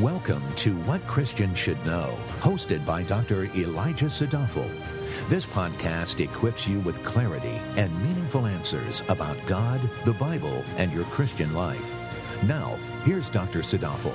Welcome to What Christians Should Know, hosted by Dr. Elijah Sadafel. This podcast equips you with clarity and meaningful answers about God, the Bible, and your Christian life. Now, here's Dr. Sadafel.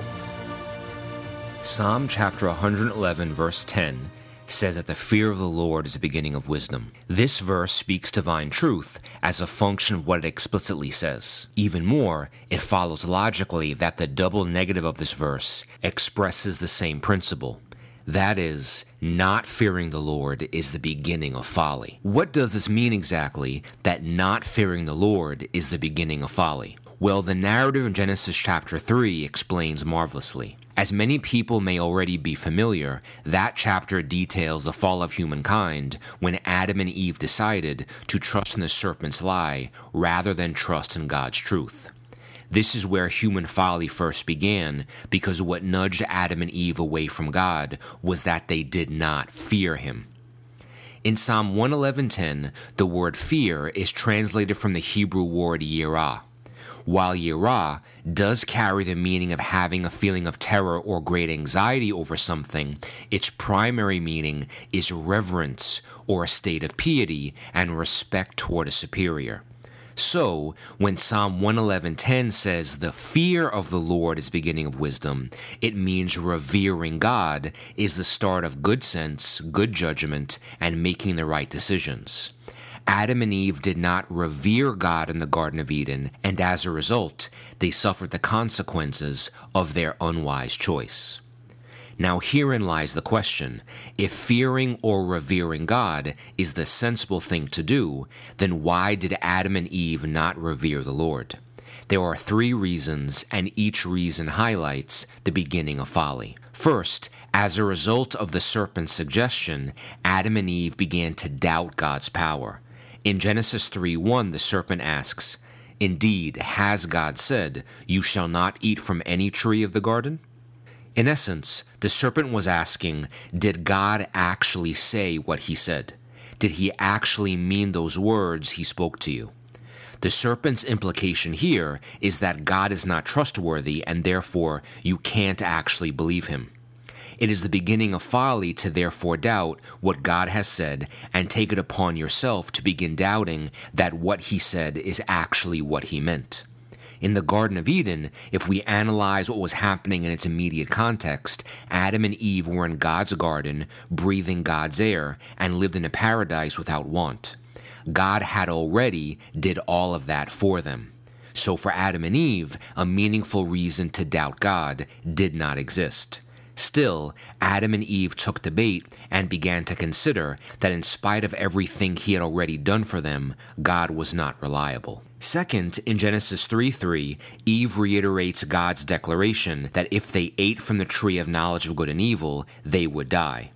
Psalm chapter 111, verse 10 says that the fear of the Lord is the beginning of wisdom. This verse speaks divine truth as a function of what it explicitly says. Even more, it follows logically that the double negative of this verse expresses the same principle. That is, not fearing the Lord is the beginning of folly. What does this mean exactly, that not fearing the Lord is the beginning of folly? Well, the narrative in Genesis chapter 3 explains marvelously. As many people may already be familiar, that chapter details the fall of humankind when Adam and Eve decided to trust in the serpent's lie rather than trust in God's truth. This is where human folly first began because what nudged Adam and Eve away from God was that they did not fear him. In Psalm 111:10, the word fear is translated from the Hebrew word yirah, while yirah does carry the meaning of having a feeling of terror or great anxiety over something, its primary meaning is reverence or a state of piety and respect toward a superior. So, when Psalm 111:10 says the fear of the Lord is beginning of wisdom, it means revering God is the start of good sense, good judgment, and making the right decisions. Adam and Eve did not revere God in the Garden of Eden, and as a result, they suffered the consequences of their unwise choice. Now, herein lies the question if fearing or revering God is the sensible thing to do, then why did Adam and Eve not revere the Lord? There are three reasons, and each reason highlights the beginning of folly. First, as a result of the serpent's suggestion, Adam and Eve began to doubt God's power. In Genesis 3 1, the serpent asks, Indeed, has God said, You shall not eat from any tree of the garden? In essence, the serpent was asking, Did God actually say what he said? Did he actually mean those words he spoke to you? The serpent's implication here is that God is not trustworthy and therefore you can't actually believe him. It is the beginning of folly to therefore doubt what God has said and take it upon yourself to begin doubting that what He said is actually what He meant. In the Garden of Eden, if we analyze what was happening in its immediate context, Adam and Eve were in God's garden, breathing God's air, and lived in a paradise without want. God had already did all of that for them. So for Adam and Eve, a meaningful reason to doubt God did not exist. Still, Adam and Eve took the bait and began to consider that in spite of everything he had already done for them, God was not reliable. Second, in Genesis 3 3, Eve reiterates God's declaration that if they ate from the tree of knowledge of good and evil, they would die.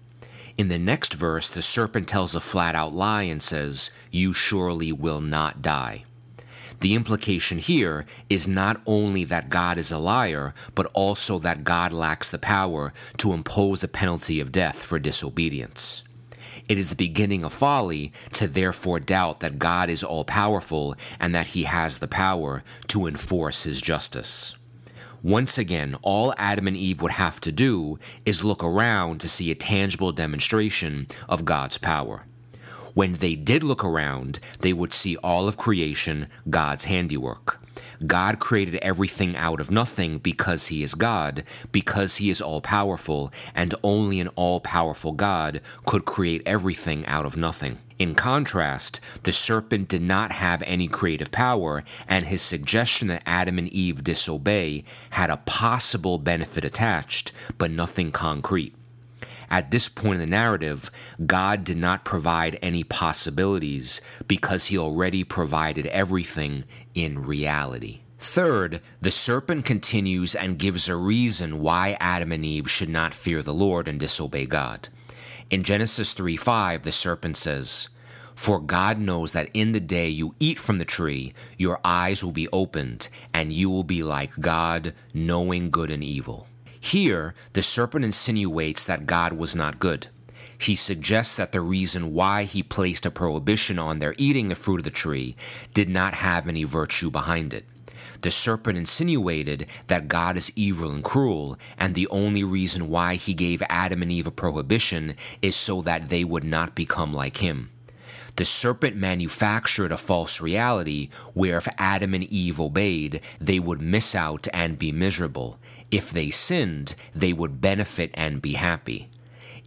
In the next verse, the serpent tells a flat out lie and says, You surely will not die. The implication here is not only that God is a liar, but also that God lacks the power to impose the penalty of death for disobedience. It is the beginning of folly to therefore doubt that God is all powerful and that he has the power to enforce his justice. Once again, all Adam and Eve would have to do is look around to see a tangible demonstration of God's power. When they did look around, they would see all of creation God's handiwork. God created everything out of nothing because He is God, because He is all powerful, and only an all powerful God could create everything out of nothing. In contrast, the serpent did not have any creative power, and his suggestion that Adam and Eve disobey had a possible benefit attached, but nothing concrete. At this point in the narrative, God did not provide any possibilities because he already provided everything in reality. Third, the serpent continues and gives a reason why Adam and Eve should not fear the Lord and disobey God. In Genesis 3 5, the serpent says, For God knows that in the day you eat from the tree, your eyes will be opened, and you will be like God, knowing good and evil. Here, the serpent insinuates that God was not good. He suggests that the reason why he placed a prohibition on their eating the fruit of the tree did not have any virtue behind it. The serpent insinuated that God is evil and cruel, and the only reason why he gave Adam and Eve a prohibition is so that they would not become like him. The serpent manufactured a false reality where if Adam and Eve obeyed, they would miss out and be miserable. If they sinned, they would benefit and be happy.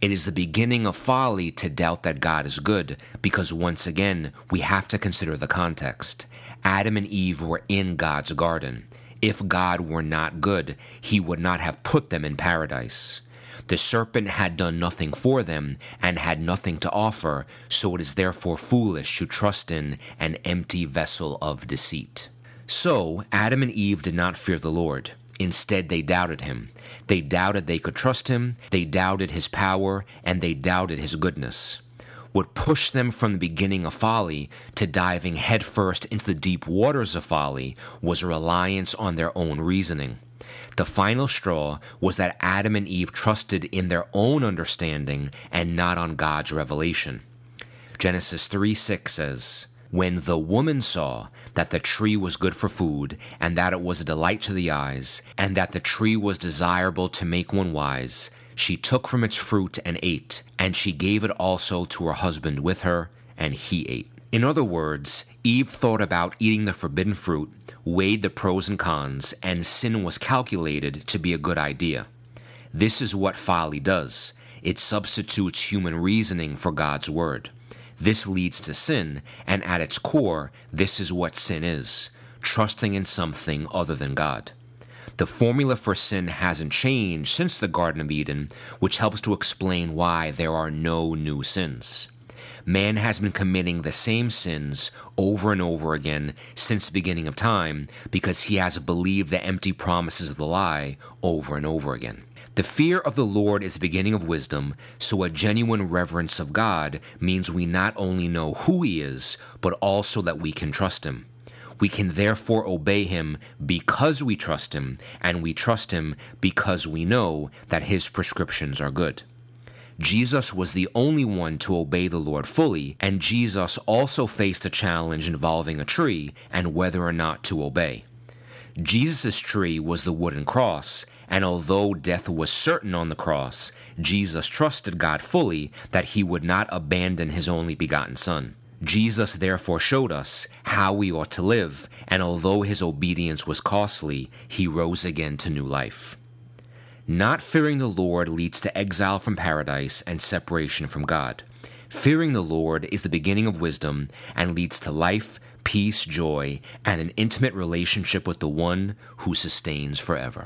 It is the beginning of folly to doubt that God is good, because once again, we have to consider the context. Adam and Eve were in God's garden. If God were not good, he would not have put them in paradise. The serpent had done nothing for them and had nothing to offer, so it is therefore foolish to trust in an empty vessel of deceit. So Adam and Eve did not fear the Lord. Instead, they doubted him. They doubted they could trust him, they doubted his power, and they doubted his goodness. What pushed them from the beginning of folly to diving headfirst into the deep waters of folly was reliance on their own reasoning. The final straw was that Adam and Eve trusted in their own understanding and not on God's revelation. Genesis 3 6 says, When the woman saw that the tree was good for food, and that it was a delight to the eyes, and that the tree was desirable to make one wise, she took from its fruit and ate, and she gave it also to her husband with her, and he ate. In other words, Eve thought about eating the forbidden fruit, weighed the pros and cons, and sin was calculated to be a good idea. This is what folly does it substitutes human reasoning for God's word. This leads to sin, and at its core, this is what sin is trusting in something other than God. The formula for sin hasn't changed since the Garden of Eden, which helps to explain why there are no new sins man has been committing the same sins over and over again since the beginning of time because he has believed the empty promises of the lie over and over again. The fear of the Lord is the beginning of wisdom, so a genuine reverence of God means we not only know who He is, but also that we can trust Him. We can therefore obey Him because we trust Him, and we trust Him because we know that His prescriptions are good. Jesus was the only one to obey the Lord fully, and Jesus also faced a challenge involving a tree and whether or not to obey. Jesus' tree was the wooden cross, and although death was certain on the cross, Jesus trusted God fully that he would not abandon his only begotten Son. Jesus therefore showed us how we ought to live, and although his obedience was costly, he rose again to new life. Not fearing the Lord leads to exile from paradise and separation from God. Fearing the Lord is the beginning of wisdom and leads to life, peace, joy, and an intimate relationship with the one who sustains forever.